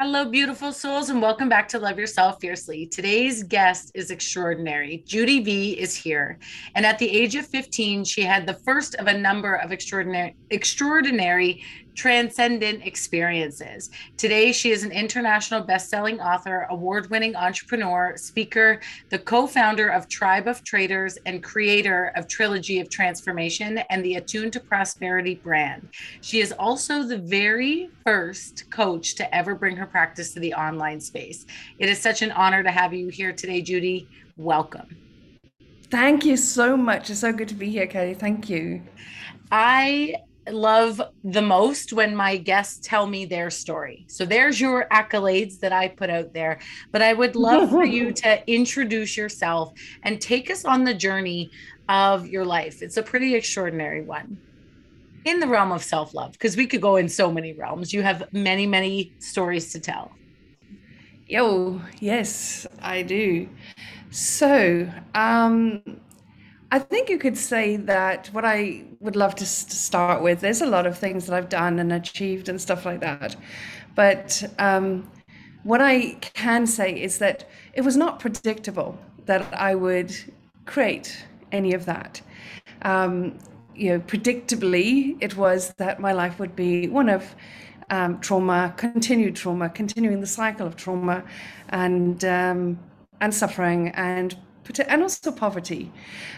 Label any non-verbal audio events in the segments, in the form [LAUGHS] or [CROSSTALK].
Hello, beautiful souls, and welcome back to Love Yourself Fiercely. Today's guest is extraordinary. Judy V is here. And at the age of 15, she had the first of a number of extraordinary, extraordinary transcendent experiences. Today, she is an international best-selling author, award-winning entrepreneur, speaker, the co-founder of Tribe of Traders, and creator of Trilogy of Transformation and the Attuned to Prosperity brand. She is also the very first coach to ever bring her practice to the online space. It is such an honor to have you here today, Judy. Welcome. Thank you so much. It's so good to be here, Kelly. Thank you. I love the most when my guests tell me their story. So there's your accolades that I put out there. But I would love for you [LAUGHS] to introduce yourself and take us on the journey of your life. It's a pretty extraordinary one in the realm of self love, because we could go in so many realms. You have many, many stories to tell. Yo, yes, I do. So, um, I think you could say that what I would love to, start with, there's a lot of things that I've done and achieved and stuff like that. But um, what I can say is that it was not predictable that I would create any of that. Um, you know, predictably, it was that my life would be one of um, trauma, continued trauma, continuing the cycle of trauma, and um, and suffering, and and also poverty.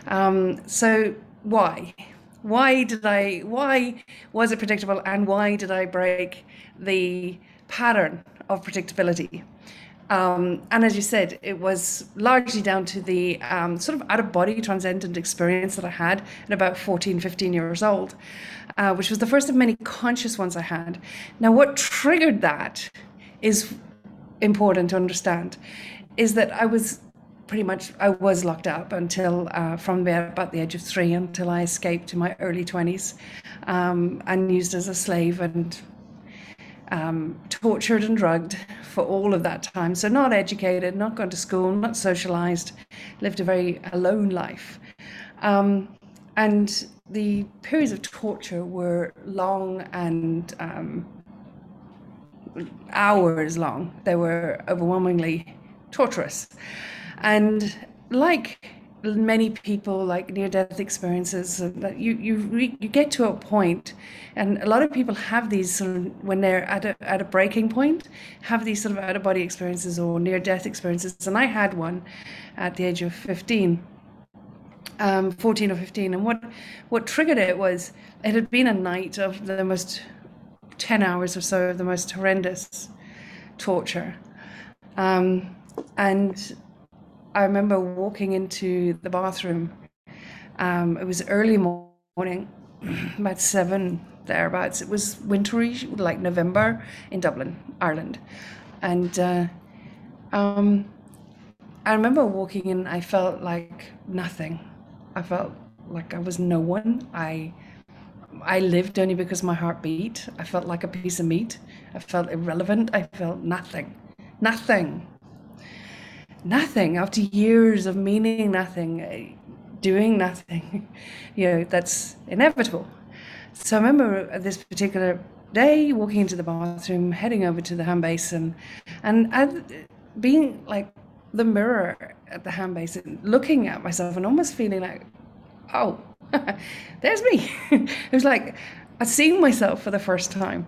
Um, so why? Why did I? Why was it predictable, and why did I break the pattern of predictability? Um, and as you said, it was largely down to the um, sort of out of body transcendent experience that I had at about 14, 15 years old, uh, which was the first of many conscious ones I had. Now, what triggered that is important to understand is that I was pretty much I was locked up until uh, from about the age of three until I escaped to my early 20s um, and used as a slave and um, tortured and drugged for all of that time. So, not educated, not gone to school, not socialized, lived a very alone life. Um, and the periods of torture were long and um, hours long. They were overwhelmingly torturous. And like many people like near death experiences that you you you get to a point and a lot of people have these sort of when they're at a, at a breaking point have these sort of out of body experiences or near death experiences. And i had one at the age of 15 um, 14 or 15 and what what triggered it was it had been a night of the most 10 hours or so of the most horrendous torture. Um, and I remember walking into the bathroom. Um, it was early morning, [CLEARS THROAT] about seven thereabouts. It was wintry, like November in Dublin, Ireland, and uh, um, I remember walking in. I felt like nothing. I felt like I was no one. I I lived only because my heart beat. I felt like a piece of meat. I felt irrelevant. I felt nothing, nothing nothing after years of meaning nothing, eh, doing nothing. [LAUGHS] you know, that's inevitable. So I remember this particular day walking into the bathroom, heading over to the hand basin, and, and being like the mirror at the hand basin, looking at myself and almost feeling like, oh, [LAUGHS] there's me. [LAUGHS] it was like I'd seen myself for the first time.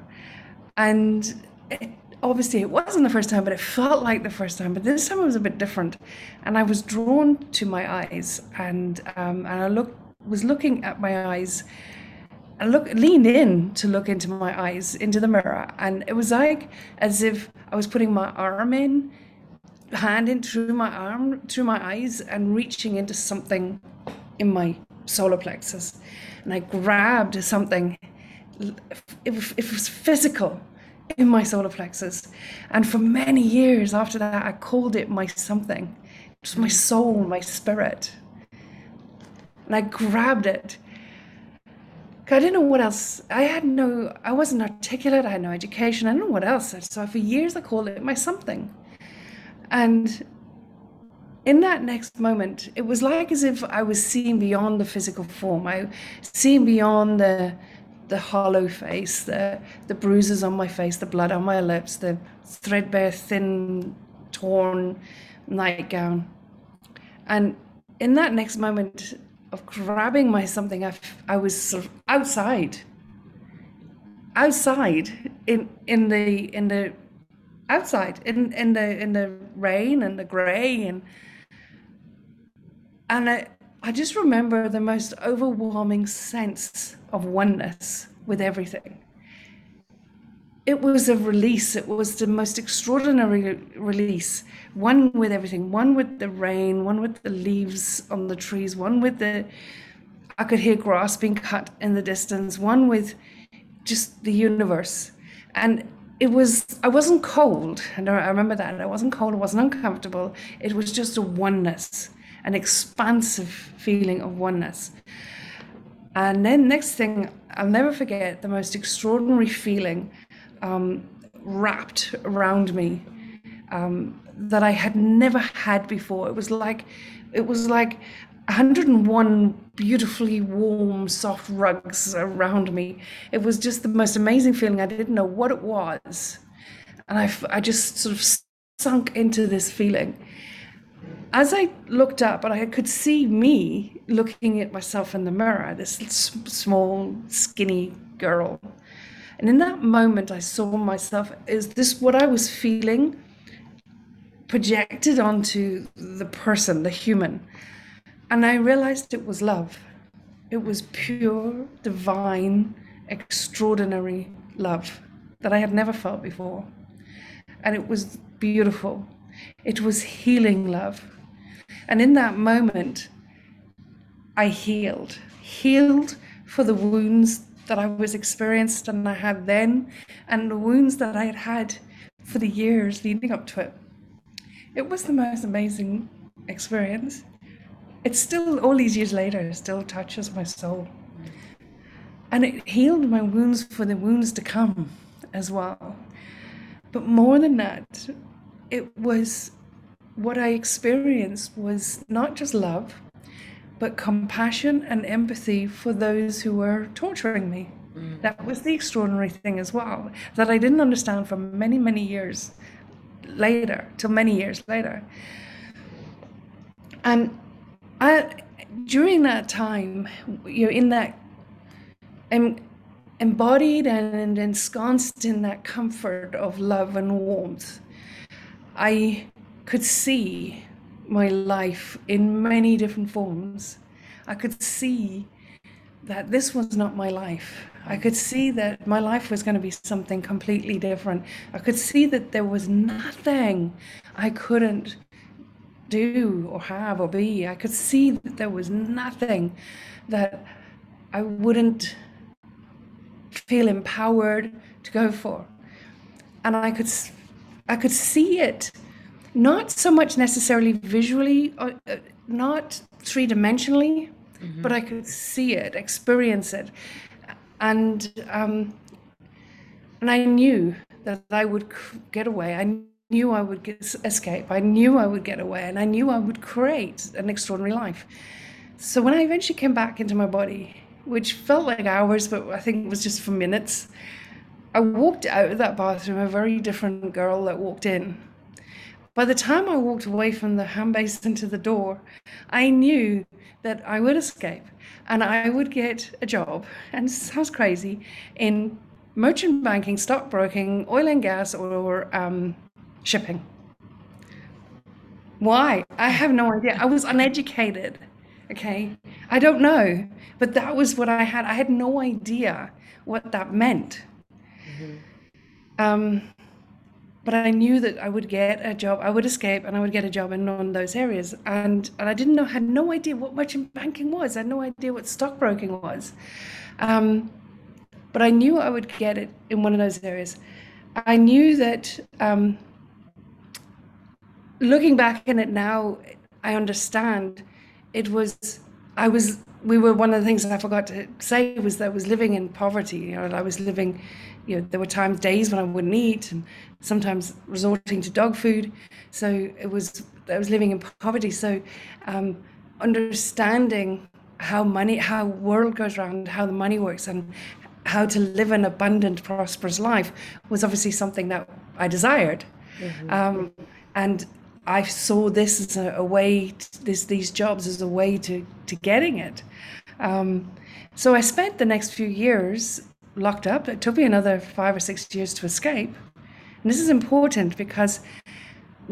And it, obviously it wasn't the first time, but it felt like the first time. But this time it was a bit different, and I was drawn to my eyes, and um, and I look was looking at my eyes. I look leaned in to look into my eyes into the mirror, and it was like as if I was putting my arm in, hand in through my arm through my eyes, and reaching into something in my solar plexus, and I grabbed something. It, it was physical in my solar plexus. And for many years after that, I called it my something. It was my mm. soul, my spirit. And I grabbed it. I didn't know what else. I had no, I wasn't articulate. I had no education. I didn't know what else. So for years, I called it my something. And in that next moment, it was like as if I was seeing beyond the physical form. I seeing beyond the the hollow face, the the bruises on my face, the blood on my lips, the threadbare, thin, torn nightgown. And in that next moment of grabbing my something, I, I was outside, outside in in the in the outside in in the in the rain and the grey and and I, I just remember the most overwhelming sense of oneness with everything. It was a release. It was the most extraordinary release. One with everything, one with the rain, one with the leaves on the trees, one with the, I could hear grass being cut in the distance, one with just the universe. And it was, I wasn't cold. And I remember that. I wasn't cold, I wasn't uncomfortable. It was just a oneness an expansive feeling of oneness. And then, next thing, I'll never forget the most extraordinary feeling um, wrapped around me um, that I had never had before. It was like, it was like 101 beautifully warm, soft rugs around me. It was just the most amazing feeling. I didn't know what it was. And I, I just sort of sunk into this feeling as I looked up and I could see me looking at myself in the mirror, this small, skinny girl. And in that moment, I saw myself, is this what I was feeling projected onto the person, the human? And I realized it was love. It was pure, divine, extraordinary love that I had never felt before. And it was beautiful. It was healing love. And in that moment, I healed, healed for the wounds that I was experienced and I had then, and the wounds that I had had for the years leading up to it. It was the most amazing experience. It still, all these years later, still touches my soul. And it healed my wounds for the wounds to come as well. But more than that, it was what I experienced was not just love, but compassion and empathy for those who were torturing me. Mm. That was the extraordinary thing as well, that I didn't understand for many, many years later, till many years later. And I, during that time, you're in that, em, embodied and ensconced in that comfort of love and warmth. I could see my life in many different forms. I could see that this was not my life. I could see that my life was going to be something completely different. I could see that there was nothing I couldn't do or have or be. I could see that there was nothing that I wouldn't feel empowered to go for. And I could I could see it not so much necessarily visually, uh, uh, not three dimensionally, mm-hmm. but I could see it, experience it, and um, and I knew that I would get away. I knew I would get, escape. I knew I would get away, and I knew I would create an extraordinary life. So when I eventually came back into my body, which felt like hours, but I think it was just for minutes. I walked out of that bathroom a very different girl that walked in by the time I walked away from the hand basin to the door, I knew that I would escape and I would get a job. And it sounds crazy in merchant banking, stockbroking, oil and gas, or um, shipping. Why? I have no idea. I was uneducated. Okay. I don't know. But that was what I had. I had no idea what that meant. Mm-hmm. Um, but I knew that I would get a job, I would escape, and I would get a job in one of those areas. And and I didn't know, had no idea what merchant banking was. I had no idea what stockbroking was. Um, but I knew I would get it in one of those areas. I knew that. Um, looking back in it now, I understand. It was I was we were one of the things that I forgot to say was that I was living in poverty. You know, I was living you know, there were times, days when I wouldn't eat, and sometimes resorting to dog food. So it was, I was living in poverty. So um, understanding how money, how world goes around, how the money works, and how to live an abundant, prosperous life was obviously something that I desired. Mm-hmm. Um, and I saw this as a, a way, to, this, these jobs as a way to, to getting it. Um, so I spent the next few years locked up. It took me another five or six years to escape. And this is important because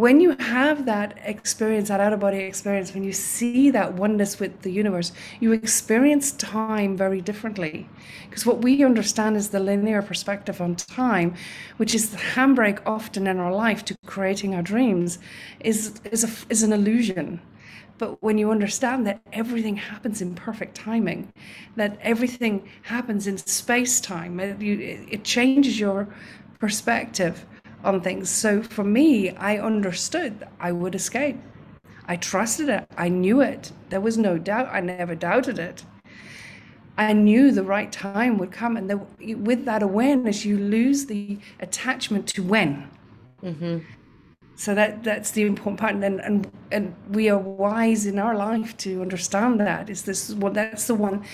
when you have that experience, that out of body experience, when you see that oneness with the universe, you experience time very differently. Because what we understand is the linear perspective on time, which is the handbrake often in our life to creating our dreams, is, is, a, is an illusion. But when you understand that everything happens in perfect timing, that everything happens in space time, it, it changes your perspective on things. So for me, I understood I would escape. I trusted it. I knew it. There was no doubt. I never doubted it. I knew the right time would come. And the, with that awareness, you lose the attachment to when. Mm-hmm. So that that's the important part. And, and and we are wise in our life to understand that. Is this what that's the one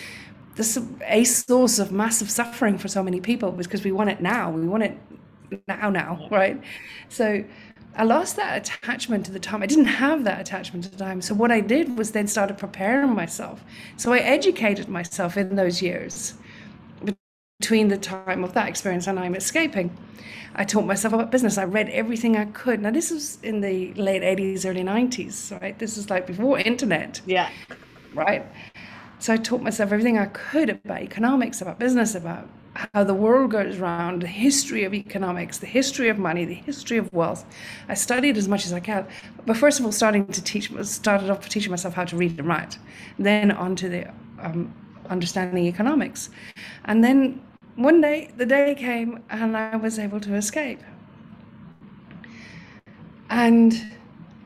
this is a source of massive suffering for so many people because we want it now. We want it now now right? So i lost that attachment to the time. I didn't have that attachment to the time. So what i did was then started preparing myself. So i educated myself in those years between the time of that experience and i'm escaping. I taught myself about business. I read everything i could. Now this was in the late 80s early 90s right? This is like before internet yeah. right? So i taught myself everything i could about economics about business about how the world goes round, the history of economics, the history of money, the history of wealth. I studied as much as I can. But first of all, starting to teach, started off teaching myself how to read and write, then onto the um, understanding economics. And then one day, the day came and I was able to escape. And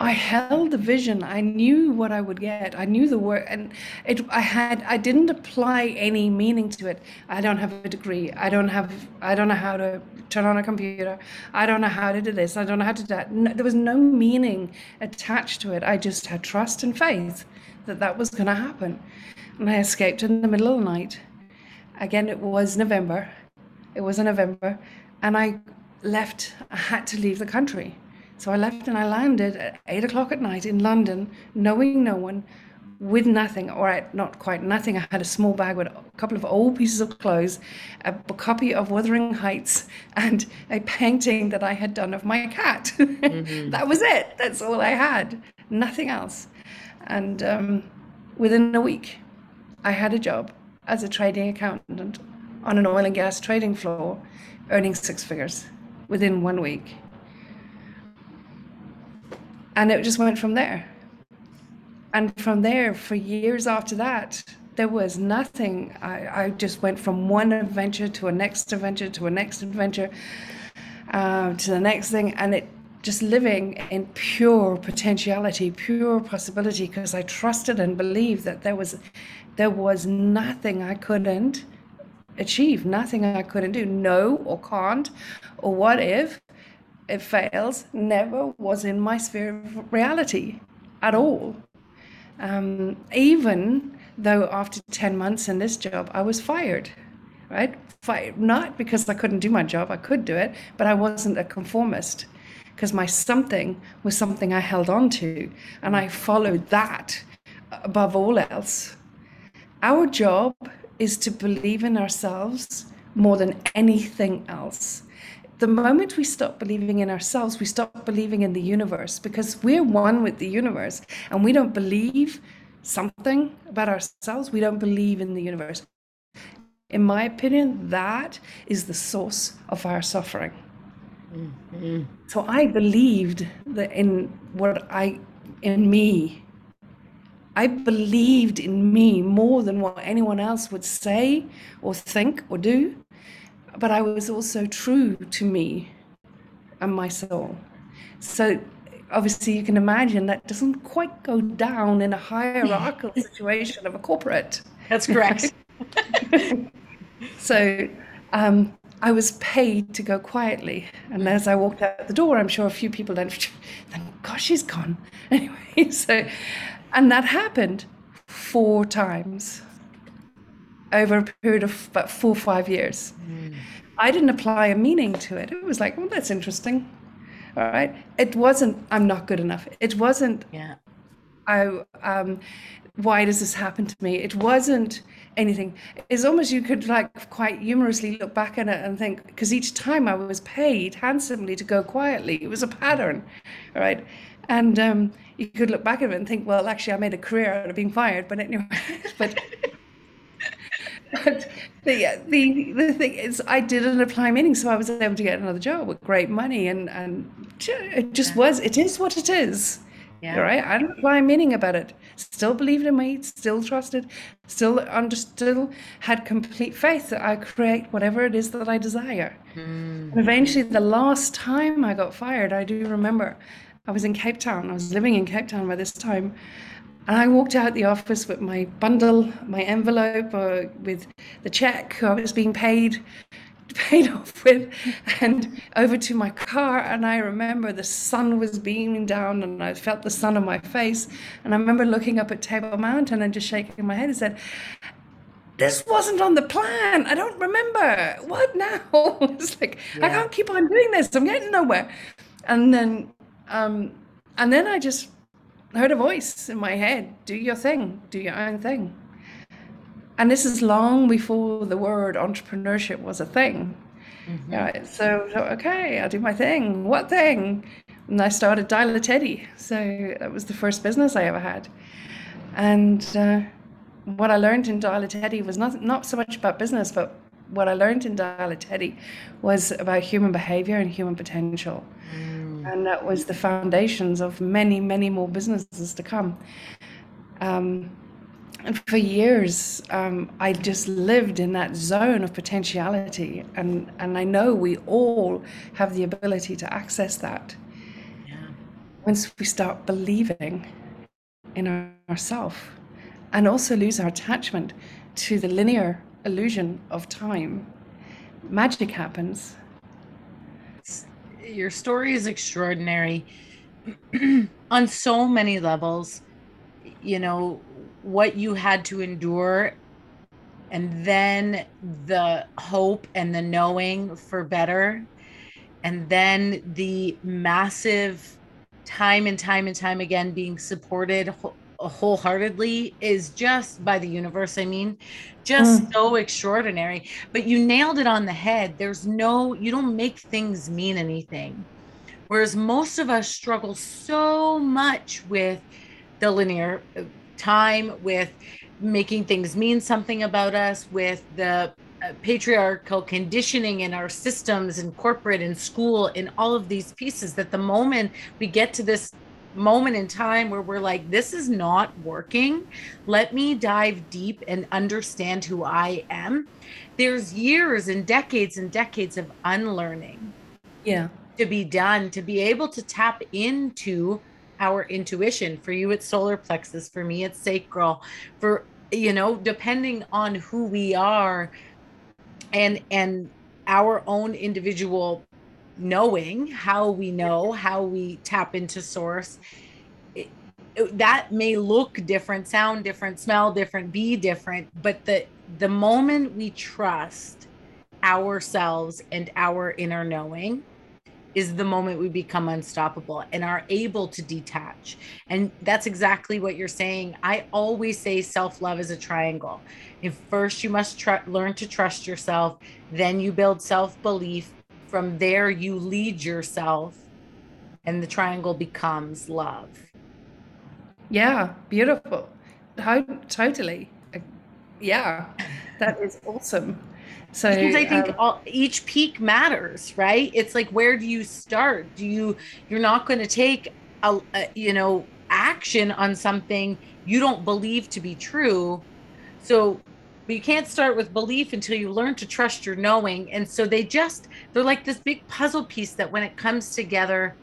I held the vision. I knew what I would get. I knew the work, and it. I had. I didn't apply any meaning to it. I don't have a degree. I don't have. I don't know how to turn on a computer. I don't know how to do this. I don't know how to do that. No, there was no meaning attached to it. I just had trust and faith that that was going to happen, and I escaped in the middle of the night. Again, it was November. It was in November, and I left. I had to leave the country so I left and I landed at eight o'clock at night in London, knowing no one, with nothing, or not quite nothing. I had a small bag with a couple of old pieces of clothes, a, a copy of Wuthering Heights, and a painting that I had done of my cat. [LAUGHS] Mm-hmm. that was it. That's all I had. Nothing else. And um, within a week, I had a job as a trading accountant on an oil and gas trading floor, earning six figures within one week and it just went from there. And from there, for years after that, there was nothing. I, I just went from one adventure to a next adventure to a next adventure uh, to the next thing, and it just living in pure potentiality, pure possibility, because I trusted and believed that there was there was nothing I couldn't achieve, nothing I couldn't do, no or can't, or what if it fails never was in my sphere of reality at all. Um, even though after 10 months in this job, I was fired, right? Fired, not because I couldn't do my job, I could do it, but I wasn't a conformist because my something was something I held on to and I followed that above all else. Our job is to believe in ourselves more than anything else the moment we stop believing in ourselves, we stop believing in the universe because we're one with the universe and we don't believe something about ourselves, we don't believe in the universe. In my opinion, that is the source of our suffering. Mm-hmm. So I believed that in what I, in me, I believed in me more than what anyone else would say or think or do but I was also true to me and my soul. So obviously you can imagine that doesn't quite go down in a hierarchical [LAUGHS] situation of a corporate. That's correct. [LAUGHS] so um, I was paid to go quietly. And as I walked out the door, I'm sure a few people then, [LAUGHS] thank gosh, she's gone. Anyway, so, and that happened four times. Over a period of about four or five years. Mm. I didn't apply a meaning to it. It was like, well, that's interesting. All right. It wasn't, I'm not good enough. It wasn't, yeah. I, um, why does this happen to me? It wasn't anything. It's almost you could like quite humorously look back at it and think, because each time I was paid handsomely to go quietly, it was a pattern. All right. And um, you could look back at it and think, well, actually, I made a career out of being fired. But anyway, [LAUGHS] but [LAUGHS] but the, the the thing is, I didn't apply meaning, so I was able to get another job with great money, and and it just was. It is what it is. Yeah. Right. I didn't apply meaning about it. Still believed in me. Still trusted. Still understood. Had complete faith that I create whatever it is that I desire. Mm. And eventually, the last time I got fired, I do remember. I was in Cape Town. I was living in Cape Town by this time, and I walked out the office with my bundle, my envelope, uh, with the check I was being paid, [LAUGHS] paid off with, and over to my car. And I remember the sun was beaming down, and I felt the sun on my face. And I remember looking up at Table Mountain and just shaking my head and said, this wasn't on the plan. I don't remember. What now? [LAUGHS] it's like, yeah. I can't keep on doing this. I'm getting nowhere. And then, um, and then I just heard a voice in my head do your thing, do your own thing. And this is long before the word entrepreneurship was a thing. Mm-hmm. Right, so, so, okay, I'll do my thing. What thing? And I started Dial a Teddy. So that was the first business I ever had. And uh, what I learned in Dial a Teddy was not, not so much about business, but what I learned in Dial a Teddy was about human behavior and human potential. Mm and that was the foundations of many, many more businesses to come. Um, and for years, um, I just lived in that zone of potentiality, and and I know we all have the ability to access that. Yeah. Once we start believing in our, ourselves, and also lose our attachment to the linear illusion of time, magic happens your story is extraordinary [CLEARS THROAT] on so many levels. You know, what you had to endure and then the hope and the knowing for better and then the massive time and time and time again being supported wholeheartedly is just by the universe i mean just mm. so extraordinary. But you nailed it on the head. There's no you don't make things mean anything. Whereas most of us struggle so much with the linear uh, time with making things mean something about us with the uh, patriarchal conditioning in our systems in corporate and school in all of these pieces that the moment we get to this moment in time where we're like, this is not working. Let me dive deep and understand who I am. There's years and decades and decades of unlearning. Yeah. To be done, to be able to tap into our intuition. For you, it's solar plexus. For me, it's sacral. For, you know, depending on who we are and, and, our own individual knowing how we know how we tap into source it, it, that may look different sound different smell different be different but the the moment we trust ourselves and our inner knowing is the moment we become unstoppable and are able to detach. And that's exactly what you're saying. I always say self love is a triangle. If first you must tr- learn to trust yourself, then you build self belief, from there, you lead yourself, and the triangle becomes love. Yeah, beautiful. How totally. Yeah, that is awesome. So because I think um, all, each peak matters, right? It's like where do you start? Do you you're not going to take a, a you know action on something you don't believe to be true. So but you can't start with belief until you learn to trust your knowing. And so they just they're like this big puzzle piece that when it comes together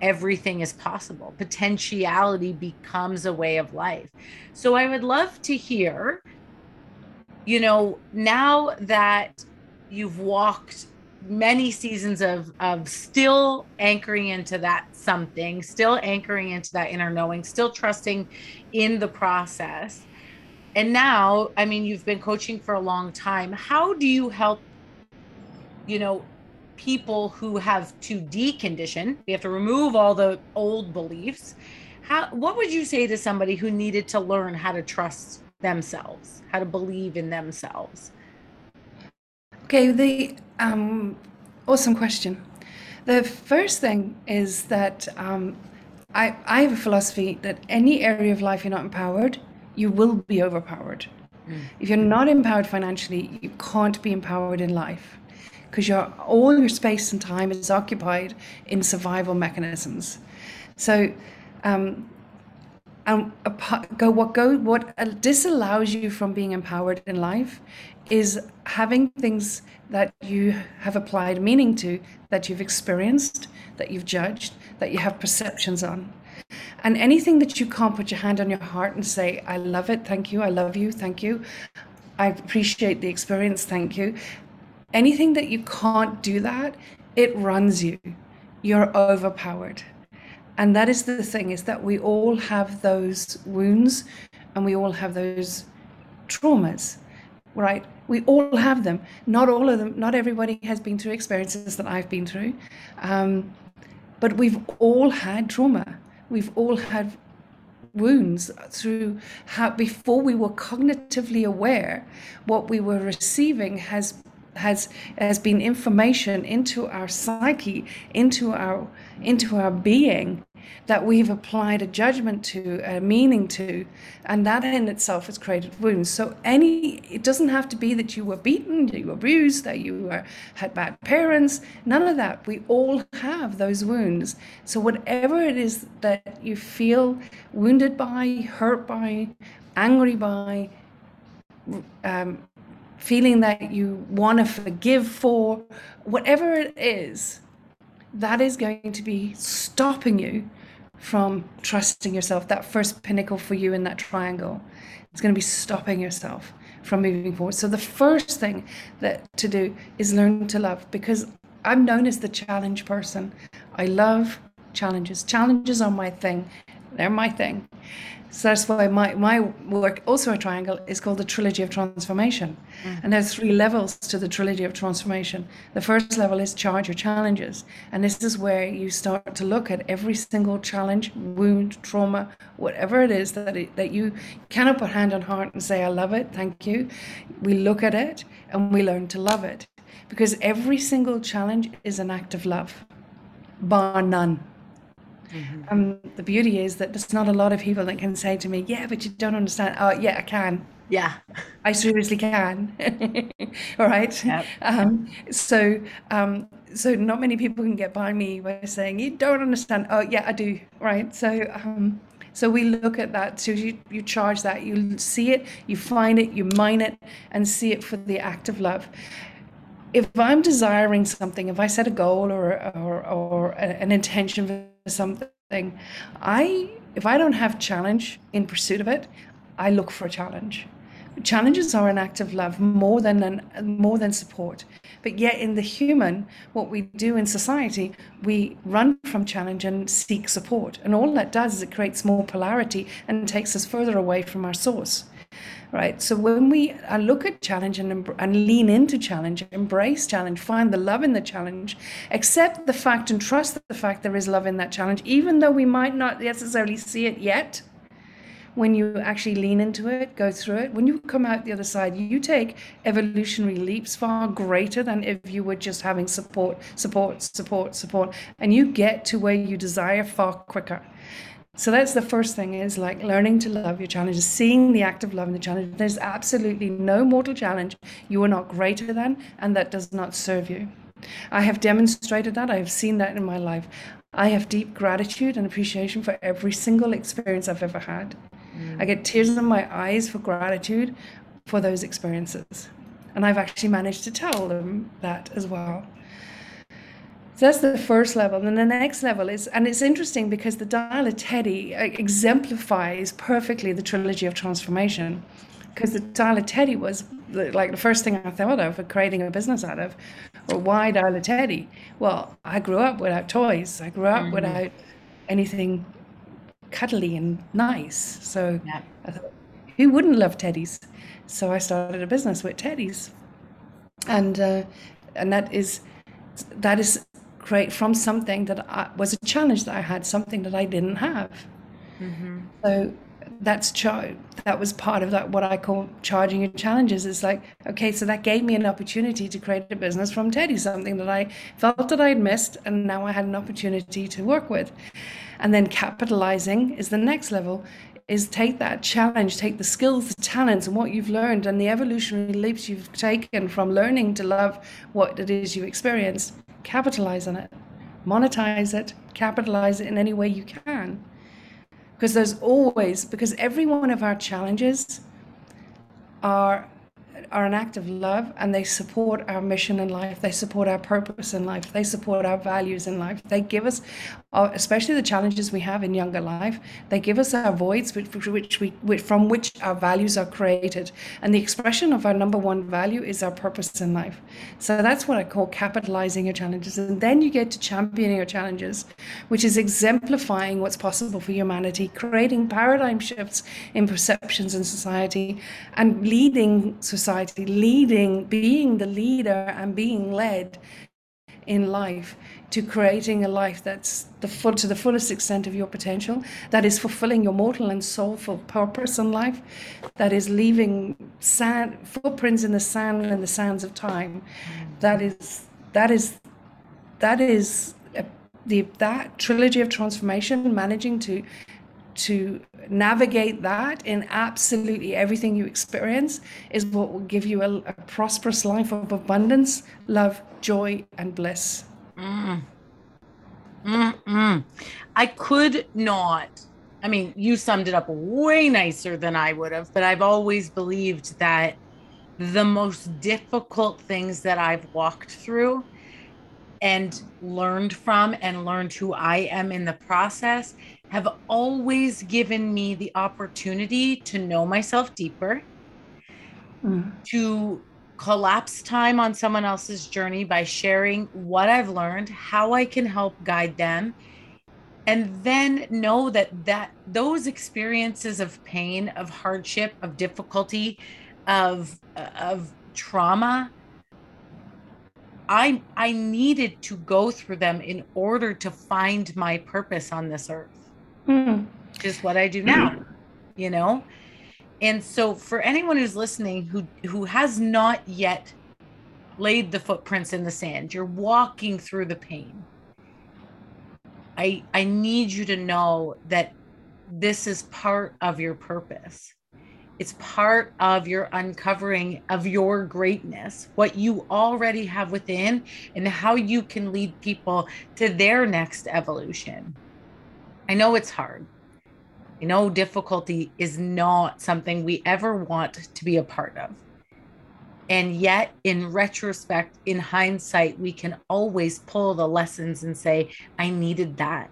everything is possible. Potentiality becomes a way of life. So i would love to hear you know now that you've walked many seasons of of still anchoring into that something still anchoring into that inner knowing still trusting in the process and now, I mean, you've been coaching for a long time. How do you help, you know, people who have to decondition? We have to remove all the old beliefs. How, what would you say to somebody who needed to learn how to trust themselves, how to believe in themselves? Okay, the um, awesome question. The first thing is that um, I, I have a philosophy that any area of life you're not empowered, you will be overpowered. Mm. If you're not empowered financially, you can't be empowered in life because your all your space and time is occupied in survival mechanisms. So, um, and go what go what disallows you from being empowered in life is having things that you have applied meaning to, that you've experienced, that you've judged, that you have perceptions on. And anything that you can't put your hand on your heart and say, I love it, thank you, I love you, thank you, I appreciate the experience, thank you. Anything that you can't do that, it runs you. You're overpowered. And that is the thing is that we all have those wounds and we all have those traumas, right? We all have them. Not all of them, not everybody has been through experiences that I've been through. Um, but we've all had trauma. We've all had wounds through how before we were cognitively aware what we were receiving has has has been information into our psyche into our into our being that we've applied a judgment to, a meaning to, and that in itself has created wounds. So any, it doesn't have to be that you were beaten, you were abused, that you were, had bad parents. None of that. We all have those wounds. So whatever it is that you feel wounded by, hurt by, angry by, um, feeling that you want to forgive for, whatever it is, that is going to be stopping you from trusting yourself. That first pinnacle for you in that triangle It's going to be stopping yourself from moving forward. So the first thing that to do is learn to love because I'm known as the challenge person. I love challenges. Challenges are my thing. They're my thing. So that's why my, my work, also a triangle, is called the Trilogy of Transformation. Mm. And there's three levels to the Trilogy of Transformation. The first level is charge your challenges. And this is where you start to look at every single challenge, wound, trauma, whatever it is that, it, that you cannot put hand on heart and say, I love it, thank you. We look at it and we learn to love it. Because every single challenge is an act of love, bar none. Mm-hmm. Um, the beauty is that there's not a lot of people that can say to me, "Yeah, but you don't understand." Oh, yeah, I can. Yeah, I seriously can. [LAUGHS] All right. Yep. Um, so, um, so not many people can get by me by saying, "You don't understand." Oh, yeah, I do. Right. So, um, so we look at that. So you you charge that. You see it. You find it. You mine it, and see it for the act of love if I'm desiring something, if I set a goal or or, or an intention for something, I if I don't have challenge in pursuit of it, I look for a challenge. Challenges are an act of love more than an, more than support. But yet, in the human, what we do in society, we run from challenge and seek support, and all that does is it creates more polarity and takes us further away from our source right? So when we uh, look at challenge and, and lean into challenge, embrace challenge, find the love in the challenge, accept the fact and trust the fact there is love in that challenge, even though we might not necessarily see it yet. When you actually lean into it, go through it, when you come out the other side, you take evolutionary leaps far greater than if you were just having support, support, support, support, and you get to where you desire far quicker. So that's the first thing is like learning to love your challenges, seeing the act of love in the challenge. There's absolutely no mortal challenge you are not greater than, and that does not serve you. I have demonstrated that. I have seen that in my life. I have deep gratitude and appreciation for every single experience I've ever had. Mm. I get tears in my eyes for gratitude for those experiences. And I've actually managed to tell them that as well. So that's the first level. And then the next level is, and it's interesting because the Dial a Teddy uh, exemplifies perfectly the trilogy of transformation. Because the Dial a Teddy was the, like the first thing I thought of for creating a business out of. Well, why Dial a Teddy? Well, I grew up without toys. I grew up mm-hmm. without anything cuddly and nice. So yeah. I thought, who wouldn't love teddies? So I started a business with teddies, and uh, and that is that is great from something that I, was a challenge that I had, something that I didn't have. Mm-hmm. So that's char- that was part of that what I call charging your challenges. It's like okay, so that gave me an opportunity to create a business from Teddy, something that I felt that I had missed, and now I had an opportunity to work with. And then capitalizing is the next level. Is take that challenge, take the skills, the talents, and what you've learned, and the evolutionary leaps you've taken from learning to love what it is you experienced. Capitalize on it, monetize it, capitalize it in any way you can. Because there's always because every one of our challenges are are an act of love and they support our mission in life. They support our purpose in life. They support our values in life. They give us uh, especially the challenges we have in younger life they give us our voids which, which we which, from which our values are created. And the expression of our number one value is our purpose in life. So that's what i call capitalizing your challenges. And then you get to championing your challenges which is exemplifying what's possible for humanity creating paradigm shifts in perceptions in society and leading society society, leading, being the leader and being led in life to creating a life that's the full to the fullest extent of your potential that is fulfilling your mortal and soulful purpose in life that is leaving sand footprints in the sand and the sands of time. That is that is that is a, the that trilogy of transformation managing to to navigate that in absolutely everything you experience is what will give you a, a prosperous life of abundance, love, joy, and bliss. Mm. Mm-mm. I could not. I mean, you summed it up way nicer than I would have, but I've always believed that the most difficult things that I've walked through and learned from and learned who I am in the process have always given me the opportunity to know myself deeper, mm. to collapse time on someone else's journey by sharing what I've learned, how I can help guide them, and then know that that those experiences of pain, of hardship, of difficulty, of of trauma I I needed to go through them in order to find my purpose on this earth mm. is what I do now, you know? And so for anyone who's listening who who has not yet laid the footprints in the sand, you're walking through the pain. I I need you to know that this is part of your purpose. It's part of your uncovering of your greatness, what you already have within, and how you can lead people to their next evolution. I know it's hard. I know difficulty is not something we ever want to be a part of. And yet, in retrospect, in hindsight, we can always pull the lessons and say, I needed that.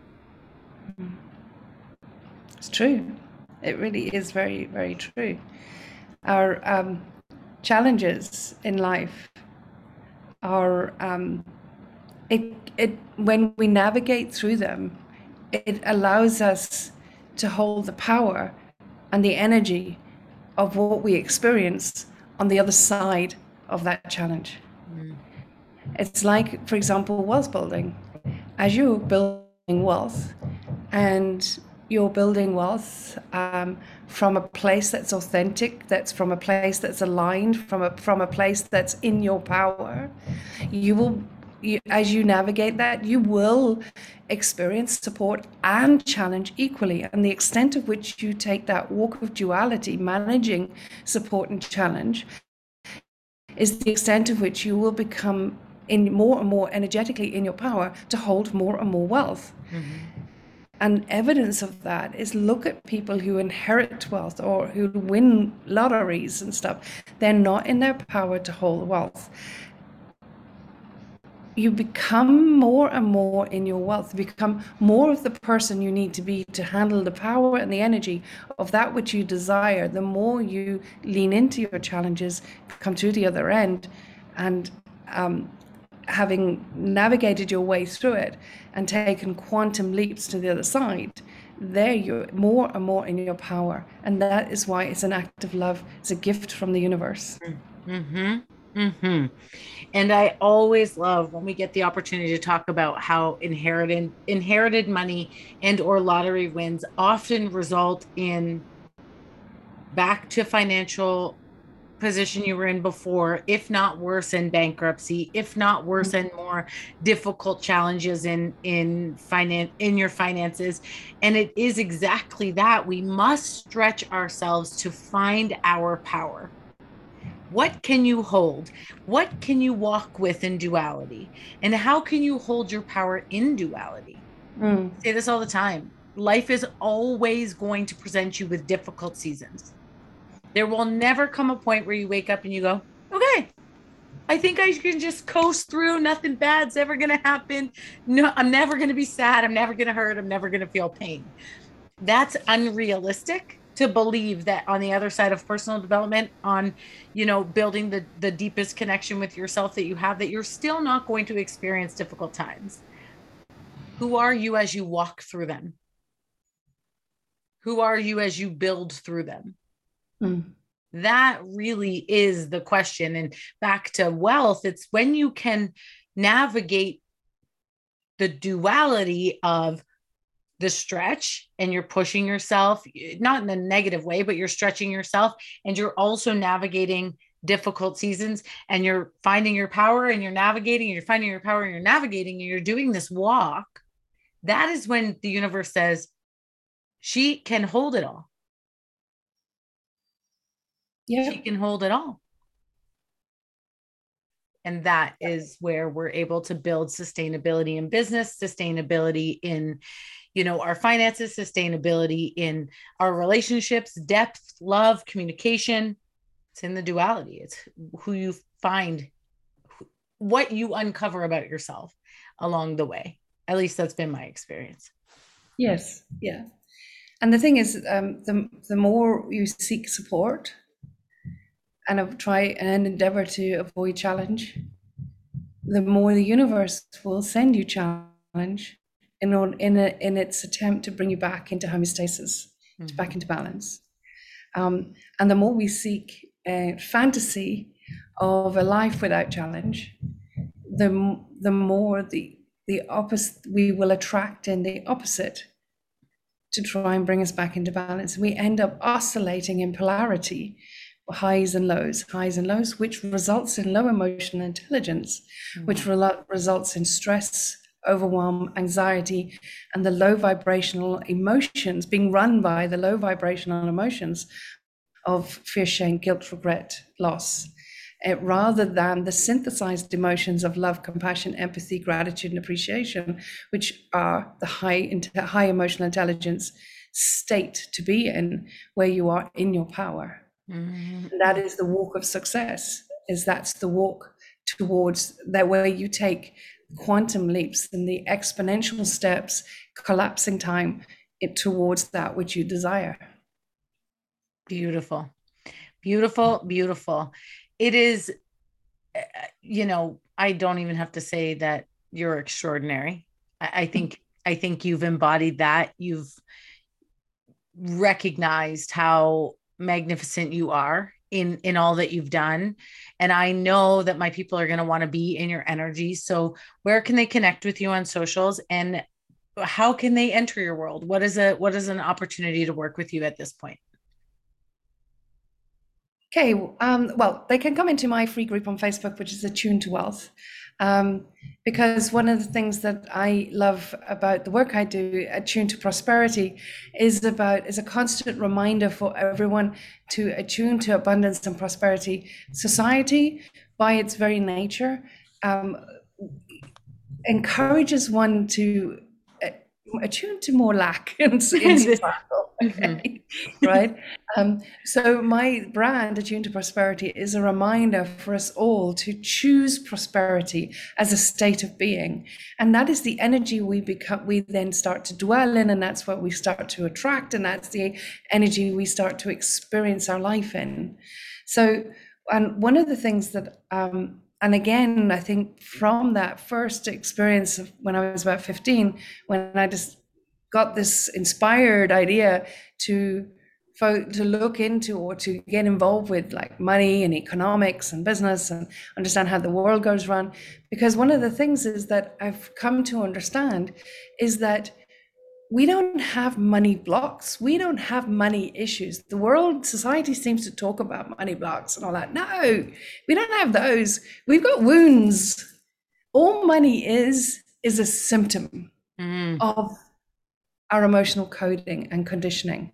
It's true. It really is very, very true. Our um, challenges in life are, um, it, it, when we navigate through them, it allows us to hold the power and the energy of what we experience on the other side of that challenge. Mm. It's like, for example, wealth building. As you're building wealth and you're building wealth um, from a place that's authentic, that's from a place that's aligned, from a from a place that's in your power, you will you, as you navigate that, you will experience support and challenge equally. And the extent of which you take that walk of duality, managing support and challenge, is the extent of which you will become in more and more energetically in your power to hold more and more wealth. Mm-hmm. And evidence of that is look at people who inherit wealth or who win lotteries and stuff. They're not in their power to hold wealth you become more and more in your wealth, you become more of the person you need to be to handle the power and the energy of that which you desire. The more you lean into your challenges, come through the other end, and um, having navigated your way through it and taken quantum leaps to the other side, there you're more and more in your power. And that is why it's an act of love. It's a gift from the universe. Mm-hmm. Mm-hmm. And I always love when we get the opportunity to talk about how inherited inherited money and or lottery wins often result in back to financial position you were in before, if not worse in bankruptcy, if not worse and more difficult challenges in in finance in your finances. And it is exactly that. We must stretch ourselves to find our power. What can you hold? What can you walk with in duality? And how can you hold your power in duality? Mm. Say this all the time. Life is always going to present you with difficult seasons there will never come a point where you wake up and you go, okay, I think I can just coast through. Nothing bad's ever going to happen. No, I'm never going to be sad. I'm never going to hurt. I'm never going to feel pain. That's unrealistic to believe that on the other side of personal development on you know building the the deepest connection with yourself that you have that you're still not going to experience difficult times who are you as you walk through them who are you as you build through them Mm. That really is the question. And back to wealth, it's when you can navigate the duality of the stretch and you're pushing yourself, not in a negative way, but you're stretching yourself and you're also navigating difficult seasons and you're finding your power and you're navigating, and you're finding your power and you're navigating and you're doing this walk. That is when the universe says, she can hold it all yeah. she can hold it all and that is where we're able to build sustainability in business sustainability in you know our finances sustainability in our relationships depth love communication. It's in the duality. It's who you find what you uncover about yourself along the way. At least that's been my experience. Yes. Yeah. And the thing is um, the, the more you seek support and try and endeavor to avoid challenge, the more the universe will send you challenge in in a, in its attempt to bring you back into homeostasis, mm-hmm. back into balance. Um, and the more we seek a fantasy of a life without challenge, the the more the the opposite we will attract in the opposite to try and bring us back into balance. We end up oscillating in polarity highs and lows, highs and lows, which results in low emotional intelligence, mm-hmm. which re- results in stress, overwhelm, anxiety, and the low vibrational emotions being run by the low vibrational emotions of fear, shame, guilt, regret, loss. Uh, rather than the synthesized emotions of love, compassion, empathy, gratitude, and appreciation, which are the high, high emotional intelligence state to be in, where you are in your power. Mm-hmm. That is the walk of success. Is that's the walk towards that where you take quantum leaps and the exponential steps, collapsing time it towards that which you desire. Beautiful, beautiful, beautiful. It is, eh, you know, I don't even have to say that you're extraordinary. I think I think you've embodied that. You've recognized how magnificent you are in in all that you've done. And i know that my people are going to want to be in your energy. So where can they connect with you on socials? And how can they enter your world? What is a what is an opportunity to work with you at this point? Okay um, well they can come into my free group on facebook which is attuned to wealth um, because one of the things that I love about the work I do, Attune to Prosperity, is about is a constant reminder for everyone to attune to abundance and prosperity. Society, by its very nature, um, encourages one to attune to more lack [LAUGHS] and mm-hmm. right? Um, so my brand, Attuned to Prosperity, is a reminder for us all to choose prosperity as a state of being, and that is the energy we become. We then start to dwell in, and that's what we start to attract, and that's the energy we start to experience our life in. So, and one of the things that um, and again, I think from that first experience of when I was about 15, when I just got this inspired idea to to look into or to get involved with like money and economics and business and understand how the world goes run because one of the things is that i've come to understand is that we don't have money blocks we don't have money issues the world society seems to talk about money blocks and all that no we don't have those we've got wounds all money is is a symptom mm. of our emotional coding and conditioning.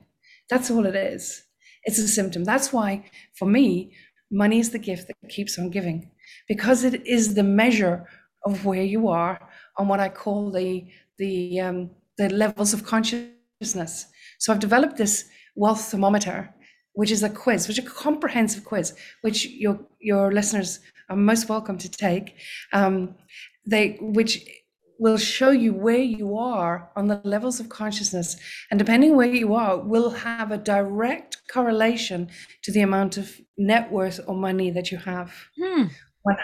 That's all it is. It's a symptom. That's why, for me, money is the gift that keeps on giving because it is the measure of where you are on what I call the the um, the levels of consciousness. So I've developed this wealth thermometer, which is a quiz, which is a comprehensive quiz, which your your listeners are most welcome to take. Um, they which will show you where you are on the levels of consciousness. And depending where you are, will have a direct correlation to the amount of net worth or money that you have. Hmm.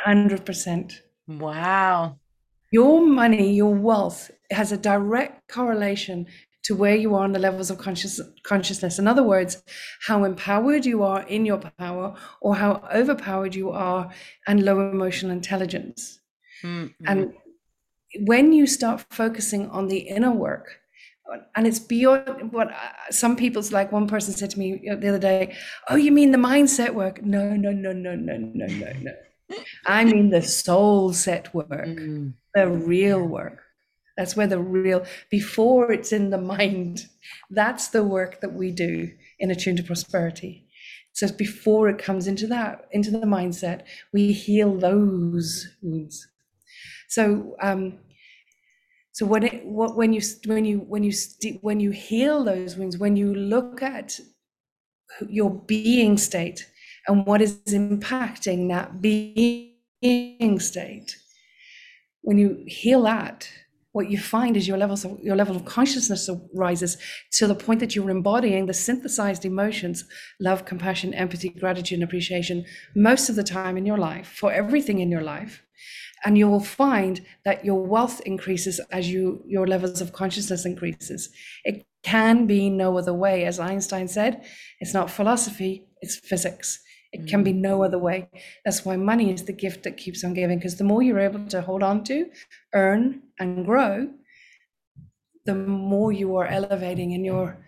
100%. Wow. Your money, your wealth has a direct correlation to where you are on the levels of conscious, consciousness. In other words, how empowered you are in your power or how overpowered you are and low emotional intelligence. Mm-hmm. And when you start focusing on the inner work, and it's beyond what some people's like one person said to me the other day oh you mean the mindset work no no no no no no no no [LAUGHS] i mean the soul set work mm. The real work. That's where the real before it's in the mind that's the work that we do in Attuned to prosperity. So before it comes into that into the mindset we heal those wounds. So um, so when it what when you when you when you when you heal those wounds, when you look at your being state and what is impacting that being state, when you heal that, what you find is your levels of your level of consciousness rises to the point that you're embodying the synthesized emotions love compassion empathy gratitude and appreciation most of the time in your life for everything in your life. And you will find that your wealth increases as you your levels of consciousness increases. It can be no other way. As einstein said it's not philosophy it's physics it can be mm. no other way that's why money is the gift that keeps on giving because the more you're able to hold on to earn and grow the more you are elevating in your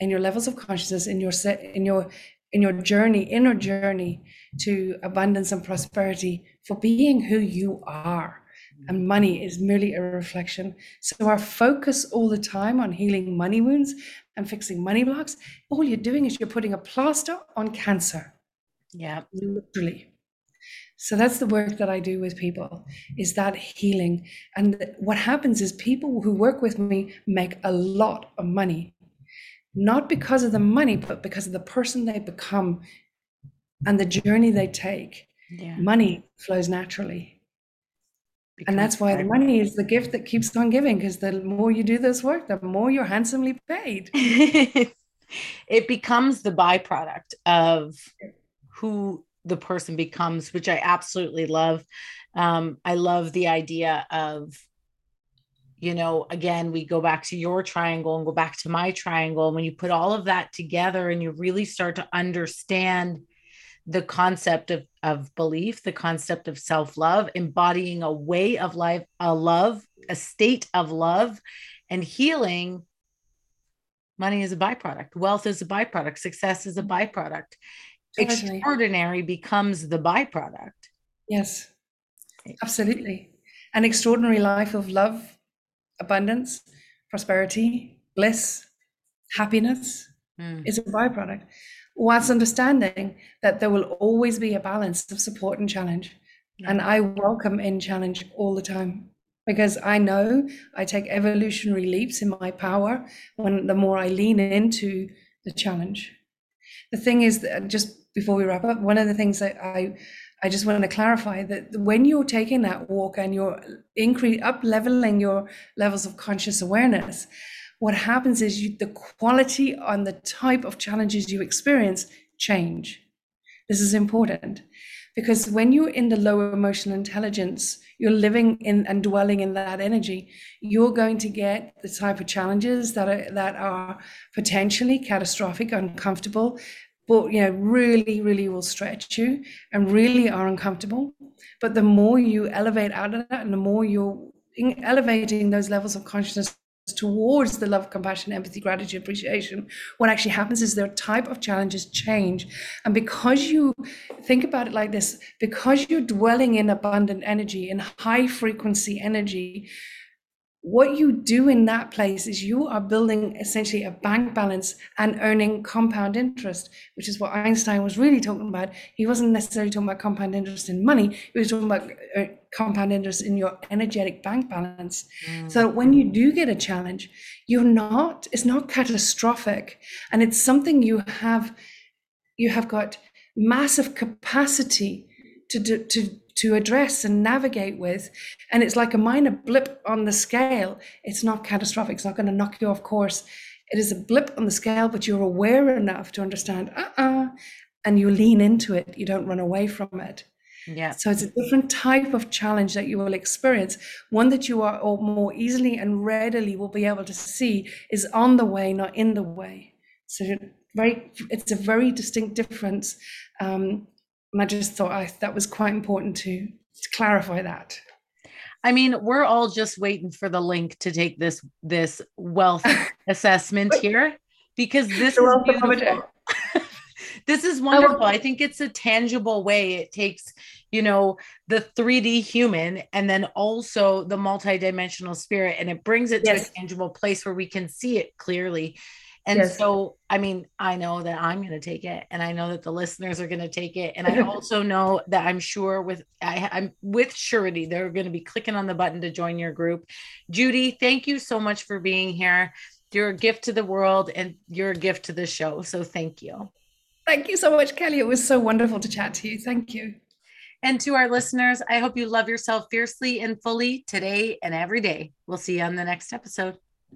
in your levels of consciousness in your set in your in your journey inner journey to abundance and prosperity for being who you are. And mm. money is merely a reflection. So, our focus all the time on healing money wounds and fixing money blocks, all you're doing is you're putting a plaster on cancer. Yeah. Literally. So that's the work that I do with people is that healing. And what happens is people who work with me make a lot of money, not because of the money, but because of the person they become and the journey they take, yeah. money flows naturally. Because and that's why the money is the gift that keeps on giving because the more you do this work, the more you're handsomely paid. [LAUGHS] it becomes the byproduct of who the person becomes, which I absolutely love. Um, I love the idea of, you know, again, we go back to your triangle and go back to my triangle. And When you put all of that together and you really start to understand the concept of, of belief, the concept of self love, embodying a way of life, a love, a state of love and healing. Money is a byproduct, wealth is a byproduct, success is a byproduct. Totally. Extraordinary becomes the byproduct. Yes, absolutely. An extraordinary life of love, abundance, prosperity, bliss, happiness mm. is a byproduct whilst understanding that there will always be a balance of support and challenge. And I welcome in challenge all the time because I know I take evolutionary leaps in my power when the more I lean into the challenge. The thing is that just before we wrap up, one of the things that I I just want to clarify that when you're taking that walk and you're increase up leveling your levels of conscious awareness, what happens is you, the quality and the type of challenges you experience change. This is important because when you're in the lower emotional intelligence, you're living in and dwelling in that energy, you're going to get the type of challenges that are that are potentially catastrophic, uncomfortable, but you know, really, really will stretch you and really are uncomfortable. But the more you elevate out of that and the more you're elevating those levels of consciousness towards the love, compassion, empathy, gratitude, appreciation, what actually happens is their type of challenges change. And because you think about it like this, because you're dwelling in abundant energy, in high frequency energy, what you do in that place is you are building essentially a bank balance and earning compound interest, which is what Einstein was really talking about. He wasn't necessarily talking about compound interest in money, he was talking about uh, compound interest in your energetic bank balance. Mm. So when you do get a challenge, you're not, it's not catastrophic. And it's something you have, you have got massive capacity to do, to to address and navigate with. And it's like a minor blip on the scale. It's not catastrophic, it's not going to knock you off course. It is a blip on the scale, but you're aware enough to understand, uh uh-uh, uh, and you lean into it. You don't run away from it. Yeah. So it's a different type of challenge that you will experience. One that you are more easily and readily will be able to see is on the way, not in the way. So very, it's a very distinct difference. Um, and I just thought I, that was quite important to, to clarify that. I mean, we're all just waiting for the link to take this this wealth [LAUGHS] assessment here because this is beautiful. [LAUGHS] this is wonderful. I think it's a tangible way. It takes, you know, the 3D human and then also the multidimensional spirit and it brings it yes. to a tangible place where we can see it clearly. And yes. so, I mean, I know that I'm going to take it, and I know that the listeners are going to take it, and I [LAUGHS] also know that I'm sure with I, I'm with surety they're going to be clicking on the button to join your group. Judy, thank you so much for being here. You're a gift to the world, and you're a gift to the show. So thank you. Thank you so much, Kelly. It was so wonderful to chat to you. Thank you. And to our listeners, I hope you love yourself fiercely and fully today and every day. We'll see you on the next episode.